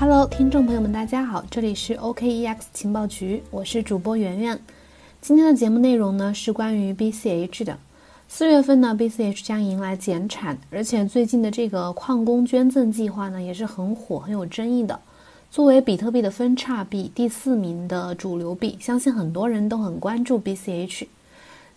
Hello，听众朋友们，大家好，这里是 OKEX 情报局，我是主播圆圆。今天的节目内容呢是关于 BCH 的。四月份呢，BCH 将迎来减产，而且最近的这个矿工捐赠计划呢也是很火、很有争议的。作为比特币的分叉币，第四名的主流币，相信很多人都很关注 BCH。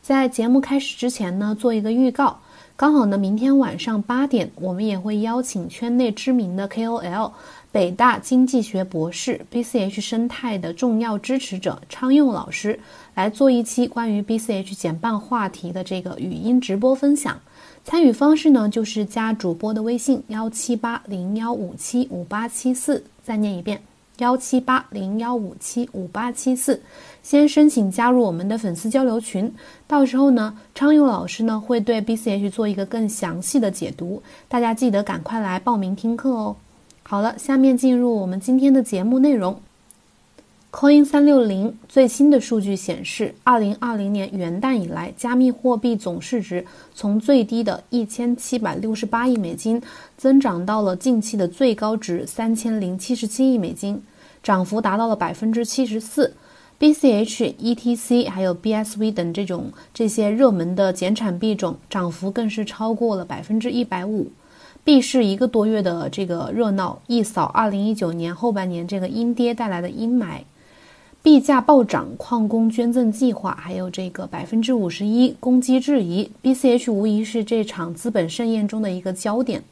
在节目开始之前呢，做一个预告。刚好呢，明天晚上八点，我们也会邀请圈内知名的 KOL、北大经济学博士、BCH 生态的重要支持者昌佑老师来做一期关于 BCH 减半话题的这个语音直播分享。参与方式呢，就是加主播的微信幺七八零幺五七五八七四，再念一遍幺七八零幺五七五八七四。先申请加入我们的粉丝交流群，到时候呢，昌佑老师呢会对 BCH 做一个更详细的解读，大家记得赶快来报名听课哦。好了，下面进入我们今天的节目内容。Coin 三六零最新的数据显示，二零二零年元旦以来，加密货币总市值从最低的一千七百六十八亿美金，增长到了近期的最高值三千零七十七亿美金，涨幅达到了百分之七十四。BCH、ETC 还有 BSV 等这种这些热门的减产币种涨幅更是超过了百分之一百五。币市一个多月的这个热闹，一扫二零一九年后半年这个阴跌带来的阴霾。币价暴涨、矿工捐赠计划，还有这个百分之五十一攻击质疑，BCH 无疑是这场资本盛宴中的一个焦点。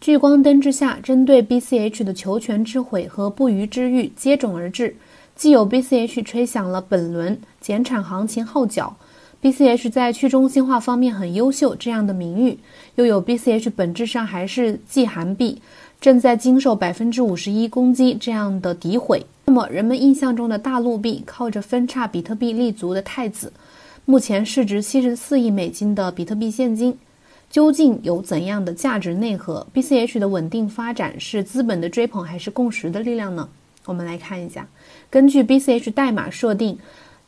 聚光灯之下，针对 BCH 的求全之悔和不虞之欲接踵而至。既有 BCH 吹响了本轮减产行情号角，BCH 在去中心化方面很优秀这样的名誉，又有 BCH 本质上还是季韩币，正在经受百分之五十一攻击这样的诋毁。那么，人们印象中的大陆币靠着分叉比特币立足的太子，目前市值七十四亿美金的比特币现金，究竟有怎样的价值内核？BCH 的稳定发展是资本的追捧还是共识的力量呢？我们来看一下。根据 BCH 代码设定，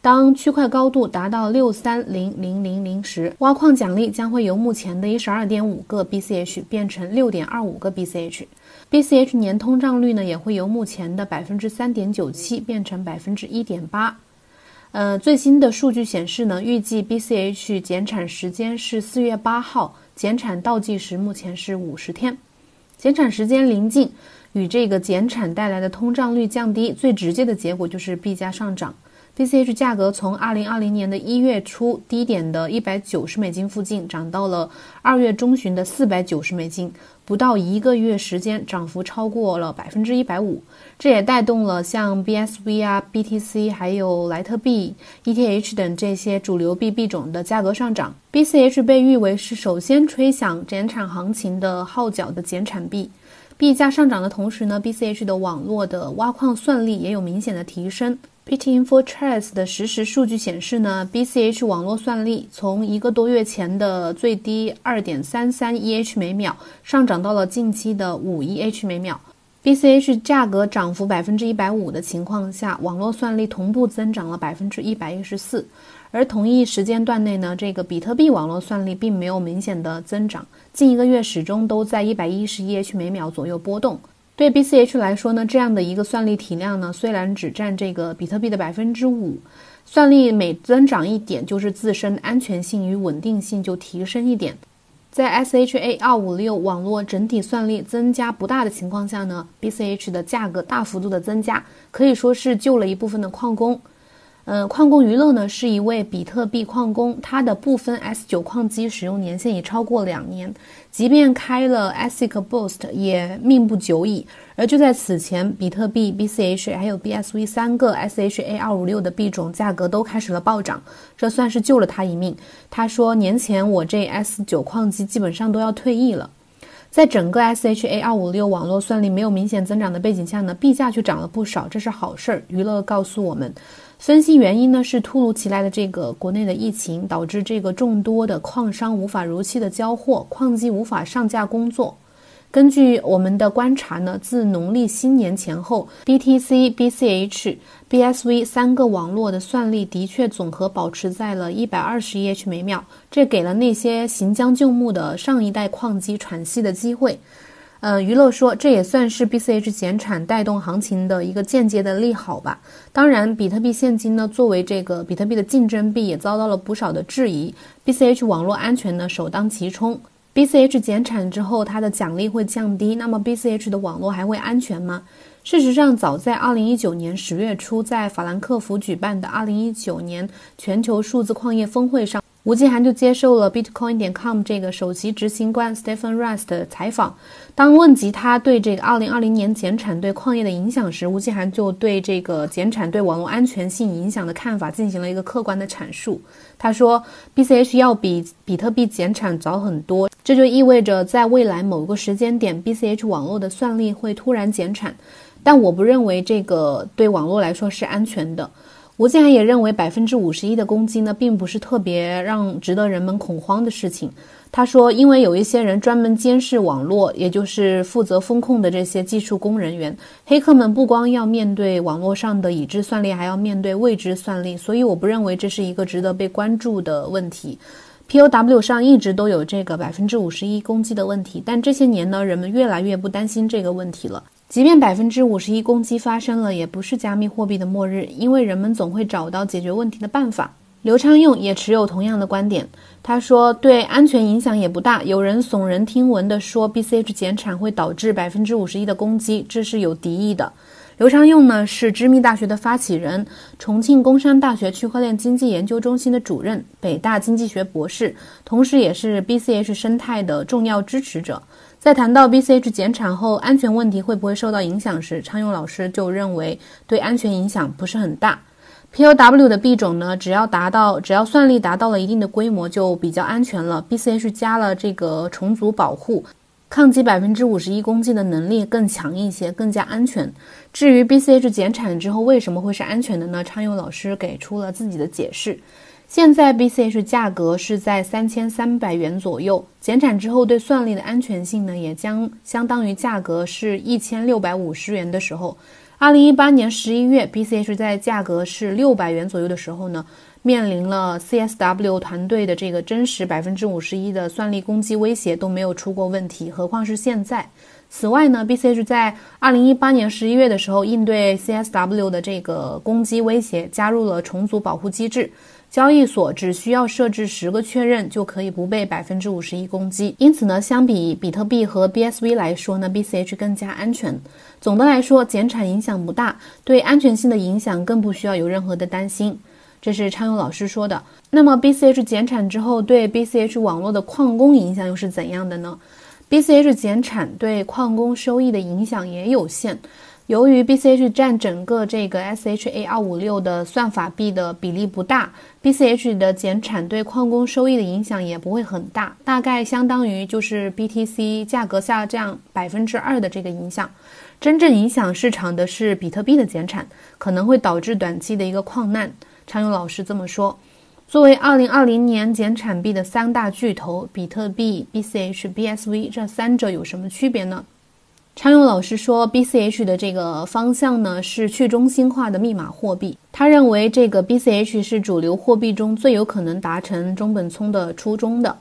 当区块高度达到六三零零零零时，挖矿奖励将会由目前的一十二点五个 BCH 变成六点二五个 BCH。BCH 年通胀率呢，也会由目前的百分之三点九七变成百分之一点八。呃，最新的数据显示呢，预计 BCH 减产时间是四月八号，减产倒计时目前是五十天，减产时间临近。与这个减产带来的通胀率降低，最直接的结果就是币价上涨。BCH 价格从二零二零年的一月初低点的一百九十美金附近，涨到了二月中旬的四百九十美金，不到一个月时间，涨幅超过了百分之一百五。这也带动了像 BSV 啊、BTC 还有莱特币、ETH 等这些主流币币种的价格上涨。BCH 被誉为是首先吹响减产行情的号角的减产币。币价上涨的同时呢，BCH 的网络的挖矿算力也有明显的提升。Bitinfo-Trust 的实时数据显示呢，BCH 网络算力从一个多月前的最低二点三三 EH 每秒，上涨到了近期的五 EH 每秒。BCH 价格涨幅百分之一百五的情况下，网络算力同步增长了百分之一百一十四。而同一时间段内呢，这个比特币网络算力并没有明显的增长，近一个月始终都在一百一十 EH 每秒左右波动。对 BCH 来说呢，这样的一个算力体量呢，虽然只占这个比特币的百分之五，算力每增长一点，就是自身安全性与稳定性就提升一点。在 SHA 二五六网络整体算力增加不大的情况下呢，BCH 的价格大幅度的增加，可以说是救了一部分的矿工。嗯，矿工娱乐呢是一位比特币矿工，他的部分 S 九矿机使用年限已超过两年，即便开了 ASIC Boost 也命不久矣。而就在此前，比特币、BCH 还有 BSV 三个 SHA 二五六的币种价格都开始了暴涨，这算是救了他一命。他说，年前我这 S 九矿机基本上都要退役了。在整个 SHA 二五六网络算力没有明显增长的背景下呢，币价却涨了不少，这是好事儿。娱乐告诉我们。分析原因呢，是突如其来的这个国内的疫情导致这个众多的矿商无法如期的交货，矿机无法上架工作。根据我们的观察呢，自农历新年前后，BTC、BCH、BSV 三个网络的算力的确总和保持在了一百二十 EH 每秒，这给了那些行将就木的上一代矿机喘息的机会。呃，娱乐说这也算是 BCH 减产带动行情的一个间接的利好吧。当然，比特币现金呢作为这个比特币的竞争币，也遭到了不少的质疑。BCH 网络安全呢首当其冲。BCH 减产之后，它的奖励会降低，那么 BCH 的网络还会安全吗？事实上，早在2019年十月初，在法兰克福举办的2019年全球数字矿业峰会上。吴继涵就接受了 Bitcoin.com 这个首席执行官 Stephen rise 的采访。当问及他对这个2020年减产对矿业的影响时，吴继涵就对这个减产对网络安全性影响的看法进行了一个客观的阐述。他说，BCH 要比比特币减产早很多，这就意味着在未来某个时间点，BCH 网络的算力会突然减产。但我不认为这个对网络来说是安全的。吴建涵也认为，百分之五十一的攻击呢，并不是特别让值得人们恐慌的事情。他说，因为有一些人专门监视网络，也就是负责风控的这些技术工人员，黑客们不光要面对网络上的已知算力，还要面对未知算力，所以我不认为这是一个值得被关注的问题。POW 上一直都有这个百分之五十一攻击的问题，但这些年呢，人们越来越不担心这个问题了。即便百分之五十一攻击发生了，也不是加密货币的末日，因为人们总会找到解决问题的办法。刘昌用也持有同样的观点，他说对安全影响也不大。有人耸人听闻的说 BCH 减产会导致百分之五十一的攻击，这是有敌意的。刘昌用呢是知密大学的发起人，重庆工商大学区块链经济研究中心的主任，北大经济学博士，同时也是 BCH 生态的重要支持者。在谈到 BCH 减产后安全问题会不会受到影响时，昌勇老师就认为对安全影响不是很大。POW 的币种呢，只要达到只要算力达到了一定的规模，就比较安全了。BCH 加了这个重组保护，抗击百分之五十一攻击的能力更强一些，更加安全。至于 BCH 减产之后为什么会是安全的呢？昌勇老师给出了自己的解释。现在 BCH 价格是在三千三百元左右，减产之后对算力的安全性呢，也将相当于价格是一千六百五十元的时候。二零一八年十一月，BCH 在价格是六百元左右的时候呢，面临了 CSW 团队的这个真实百分之五十一的算力攻击威胁都没有出过问题，何况是现在。此外呢，BCH 在二零一八年十一月的时候，应对 CSW 的这个攻击威胁，加入了重组保护机制。交易所只需要设置十个确认，就可以不被百分之五十一攻击。因此呢，相比比特币和 BSV 来说呢，BCH 更加安全。总的来说，减产影响不大，对安全性的影响更不需要有任何的担心。这是昌勇老师说的。那么，BCH 减产之后对 BCH 网络的矿工影响又是怎样的呢？BCH 减产对矿工收益的影响也有限。由于 BCH 占整个这个 SHA 二五六的算法币的比例不大，BCH 的减产对矿工收益的影响也不会很大，大概相当于就是 BTC 价格下降百分之二的这个影响。真正影响市场的是比特币的减产，可能会导致短期的一个矿难。常勇老师这么说。作为二零二零年减产币的三大巨头，比特币、BCH、BSV 这三者有什么区别呢？常勇老师说，BCH 的这个方向呢是去中心化的密码货币。他认为这个 BCH 是主流货币中最有可能达成中本聪的初衷的。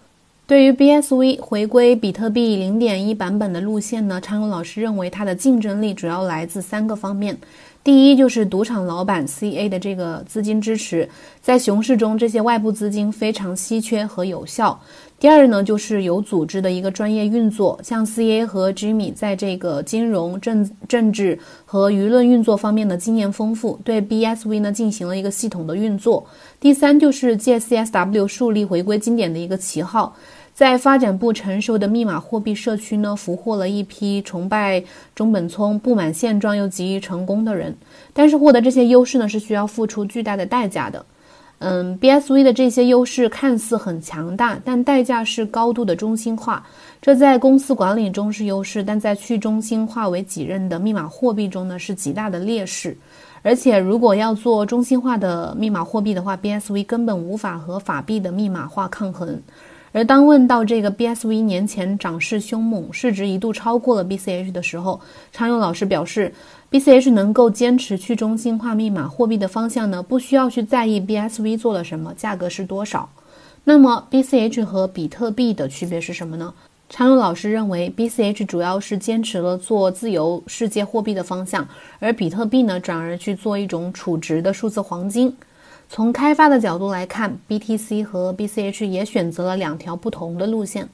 对于 BSV 回归比特币零点一版本的路线呢，常勇老师认为它的竞争力主要来自三个方面。第一就是赌场老板 CA 的这个资金支持，在熊市中这些外部资金非常稀缺和有效。第二呢，就是有组织的一个专业运作，像 CA 和 Jimmy 在这个金融、政政治和舆论运作方面的经验丰富，对 BSV 呢进行了一个系统的运作。第三就是借 CSW 树立回归经典的一个旗号。在发展不成熟的密码货币社区呢，俘获了一批崇拜中本聪、不满现状又急于成功的人。但是获得这些优势呢，是需要付出巨大的代价的。嗯，BSV 的这些优势看似很强大，但代价是高度的中心化。这在公司管理中是优势，但在去中心化为己任的密码货币中呢，是极大的劣势。而且，如果要做中心化的密码货币的话，BSV 根本无法和法币的密码化抗衡。而当问到这个 BSV 年前涨势凶猛，市值一度超过了 BCH 的时候，常勇老师表示，BCH 能够坚持去中心化密码货币的方向呢，不需要去在意 BSV 做了什么，价格是多少。那么 BCH 和比特币的区别是什么呢？常勇老师认为，BCH 主要是坚持了做自由世界货币的方向，而比特币呢，转而去做一种储值的数字黄金。从开发的角度来看，BTC 和 BCH 也选择了两条不同的路线。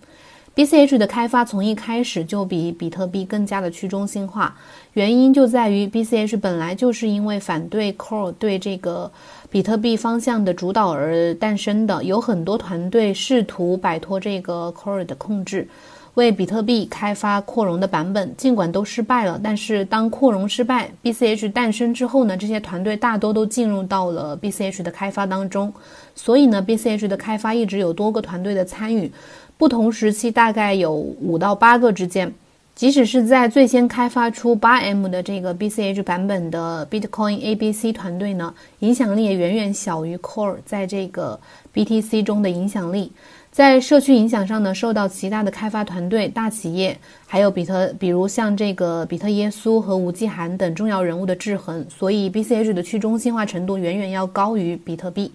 BCH 的开发从一开始就比比特币更加的去中心化，原因就在于 BCH 本来就是因为反对 Core 对这个比特币方向的主导而诞生的，有很多团队试图摆脱这个 Core 的控制，为比特币开发扩容的版本，尽管都失败了，但是当扩容失败，BCH 诞生之后呢，这些团队大多都进入到了 BCH 的开发当中，所以呢，BCH 的开发一直有多个团队的参与。不同时期大概有五到八个之间，即使是在最先开发出八 M 的这个 BCH 版本的 Bitcoin ABC 团队呢，影响力也远远小于 Core 在这个 BTC 中的影响力。在社区影响上呢，受到其他的开发团队、大企业，还有比特，比如像这个比特耶稣和吴继涵等重要人物的制衡，所以 BCH 的去中心化程度远远要高于比特币。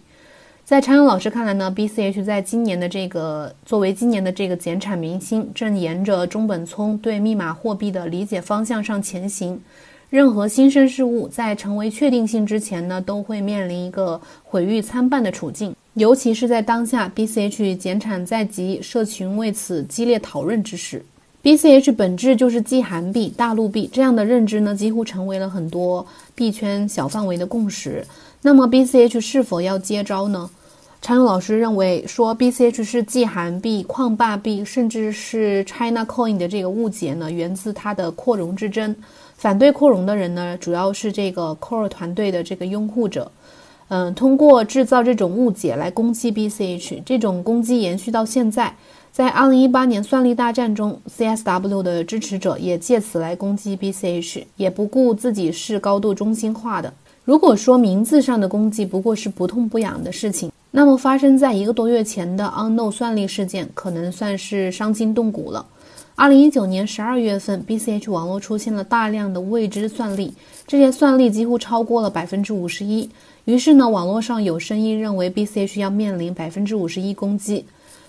在常勇老师看来呢，BCH 在今年的这个作为今年的这个减产明星，正沿着中本聪对密码货币的理解方向上前行。任何新生事物在成为确定性之前呢，都会面临一个毁誉参半的处境。尤其是在当下 BCH 减产在即，社群为此激烈讨论之时，BCH 本质就是既韩币、大陆币这样的认知呢，几乎成为了很多币圈小范围的共识。那么 BCH 是否要接招呢？常勇老师认为，说 BCH 是既韩币、矿霸币，甚至是 China Coin 的这个误解呢，源自它的扩容之争。反对扩容的人呢，主要是这个 Core 团队的这个拥护者。嗯，通过制造这种误解来攻击 BCH，这种攻击延续到现在。在2018年算力大战中，CSW 的支持者也借此来攻击 BCH，也不顾自己是高度中心化的。如果说名字上的攻击不过是不痛不痒的事情，那么发生在一个多月前的 Unknown 算力事件，可能算是伤筋动骨了。二零一九年十二月份，BCH 网络出现了大量的未知算力，这些算力几乎超过了百分之五十一。于是呢，网络上有声音认为 BCH 要面临百分之五十一攻击。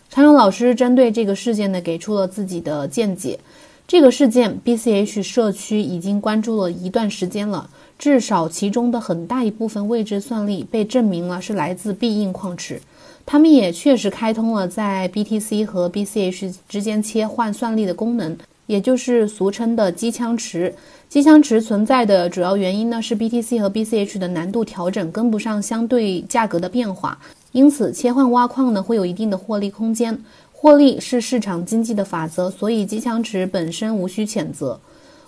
常勇老师针对这个事件呢，给出了自己的见解。这个事件，BCH 社区已经关注了一段时间了。至少其中的很大一部分未知算力被证明了是来自必应矿池，他们也确实开通了在 BTC 和 BCH 之间切换算力的功能，也就是俗称的机枪池。机枪池存在的主要原因呢是 BTC 和 BCH 的难度调整跟不上相对价格的变化，因此切换挖矿呢会有一定的获利空间。获利是市场经济的法则，所以机枪池本身无需谴责。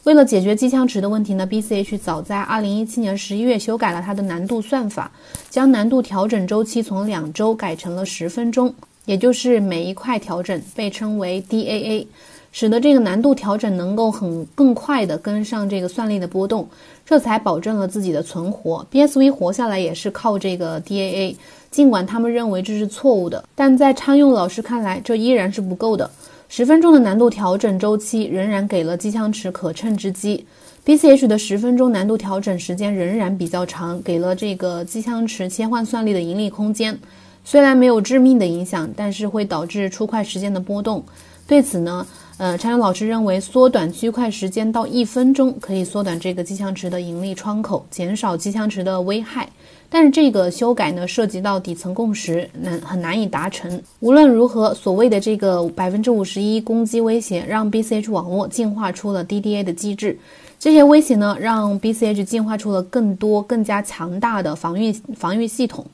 为了解决机枪池的问题呢，BCH 早在2017年11月修改了它的难度算法，将难度调整周期从两周改成了十分钟，也就是每一块调整被称为 DAA，使得这个难度调整能够很更快的跟上这个算力的波动，这才保证了自己的存活。BSV 活下来也是靠这个 DAA，尽管他们认为这是错误的，但在昌佑老师看来，这依然是不够的。十分钟的难度调整周期仍然给了机枪池可乘之机，BCH 的十分钟难度调整时间仍然比较长，给了这个机枪池切换算力的盈利空间。虽然没有致命的影响，但是会导致出块时间的波动。对此呢，呃，常勇老师认为，缩短区块时间到一分钟，可以缩短这个机枪池的盈利窗口，减少机枪池的危害。但是这个修改呢，涉及到底层共识，难很难以达成。无论如何，所谓的这个百分之五十一攻击威胁，让 BCH 网络进化出了 DDA 的机制。这些威胁呢，让 BCH 进化出了更多、更加强大的防御防御系统。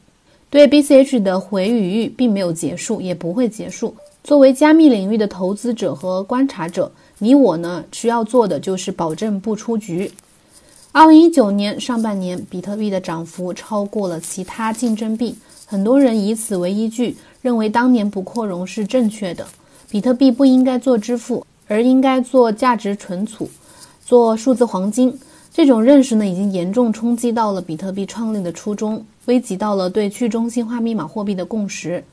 对 BCH 的毁语誉并没有结束，也不会结束。作为加密领域的投资者和观察者，你我呢，需要做的就是保证不出局。二零一九年上半年，比特币的涨幅超过了其他竞争币，很多人以此为依据，认为当年不扩容是正确的。比特币不应该做支付，而应该做价值存储，做数字黄金。这种认识呢，已经严重冲击到了比特币创立的初衷，危及到了对去中心化密码货币的共识。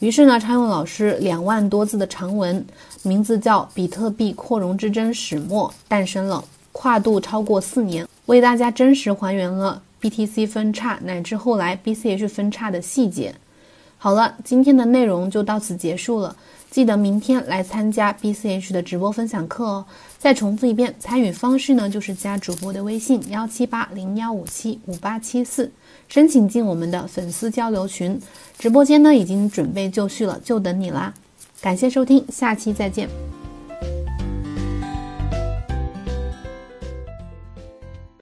于是呢，昌佑老师两万多字的长文，名字叫《比特币扩容之争始末》诞生了，跨度超过四年。为大家真实还原了 BTC 分叉乃至后来 BCH 分叉的细节。好了，今天的内容就到此结束了。记得明天来参加 BCH 的直播分享课哦。再重复一遍，参与方式呢就是加主播的微信幺七八零幺五七五八七四，申请进我们的粉丝交流群。直播间呢已经准备就绪了，就等你啦。感谢收听，下期再见。